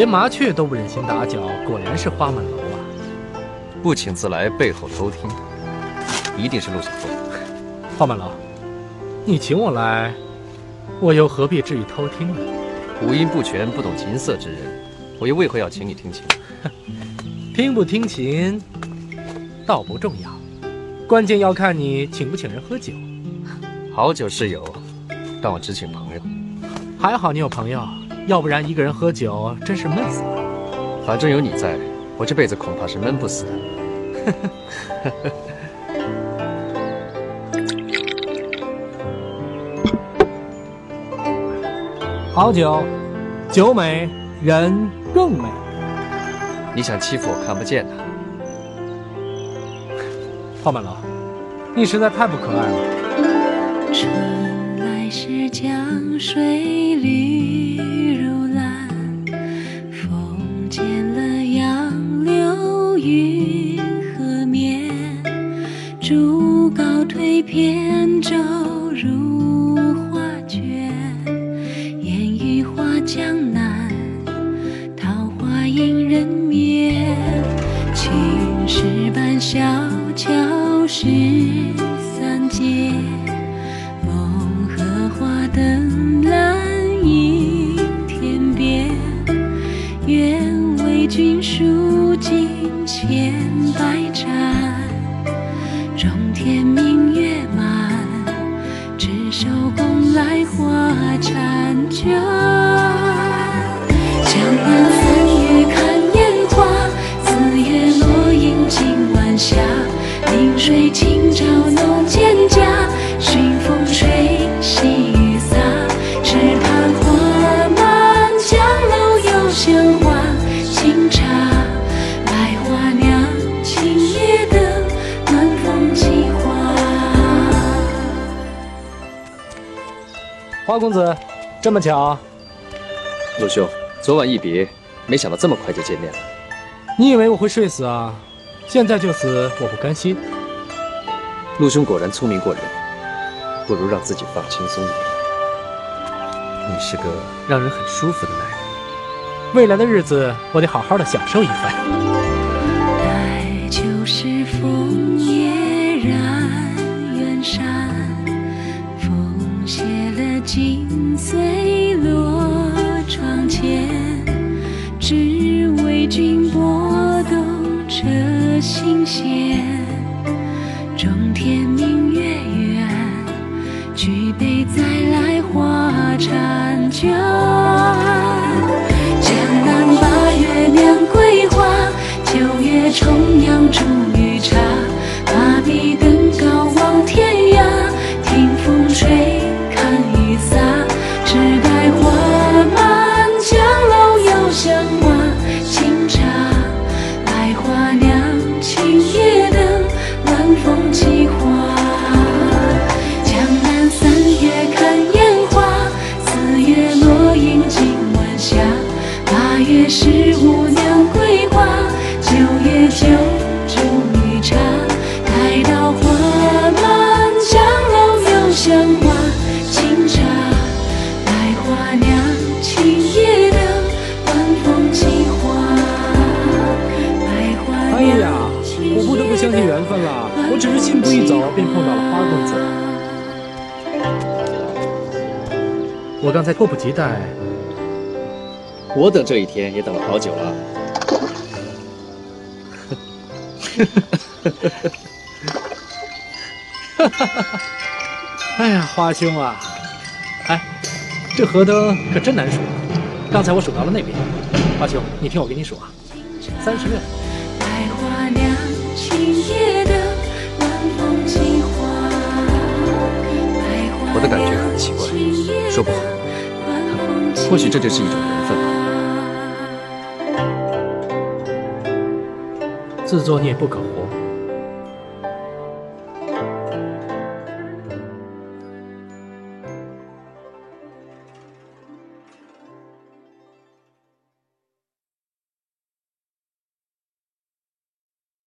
连麻雀都不忍心打搅，果然是花满楼啊！不请自来，背后偷听的，一定是陆小凤。花满楼，你请我来，我又何必至于偷听呢？五音不全、不懂琴瑟之人，我又为何要请你听琴？听不听琴，倒不重要，关键要看你请不请人喝酒。好酒是有，但我只请朋友。还好你有朋友，要不然一个人喝酒真是闷死了。反正有你在，我这辈子恐怕是闷不死的。好酒，酒美人更美。你想欺负我看不见的？花满楼，你实在太不可爱了。春来是江水绿三街。梦荷花灯阑映天边，愿为君书尽千百盏，中天明月满，执手共来花婵娟。江南花公子，这么巧，陆兄，昨晚一别，没想到这么快就见面了。你以为我会睡死啊？现在就死，我不甘心。陆兄果然聪明过人，不如让自己放轻松一点。你是个让人很舒服的男人。未来的日子，我得好好的享受一番。心碎落窗前，只为君拨动这心弦。中天明月圆，举杯再来话婵娟。江南八月酿桂花，九月重阳煮玉茶。我只是信步一走，便碰到了花公子。我刚才迫不及待，我等这一天也等了好久了。哎呀，花兄啊，哎，这河灯可真难数。刚才我数到了那边，花兄，你听我给你数啊，三十六。百花酿，青叶说不好或许这就是一种缘分吧。自作孽不可活，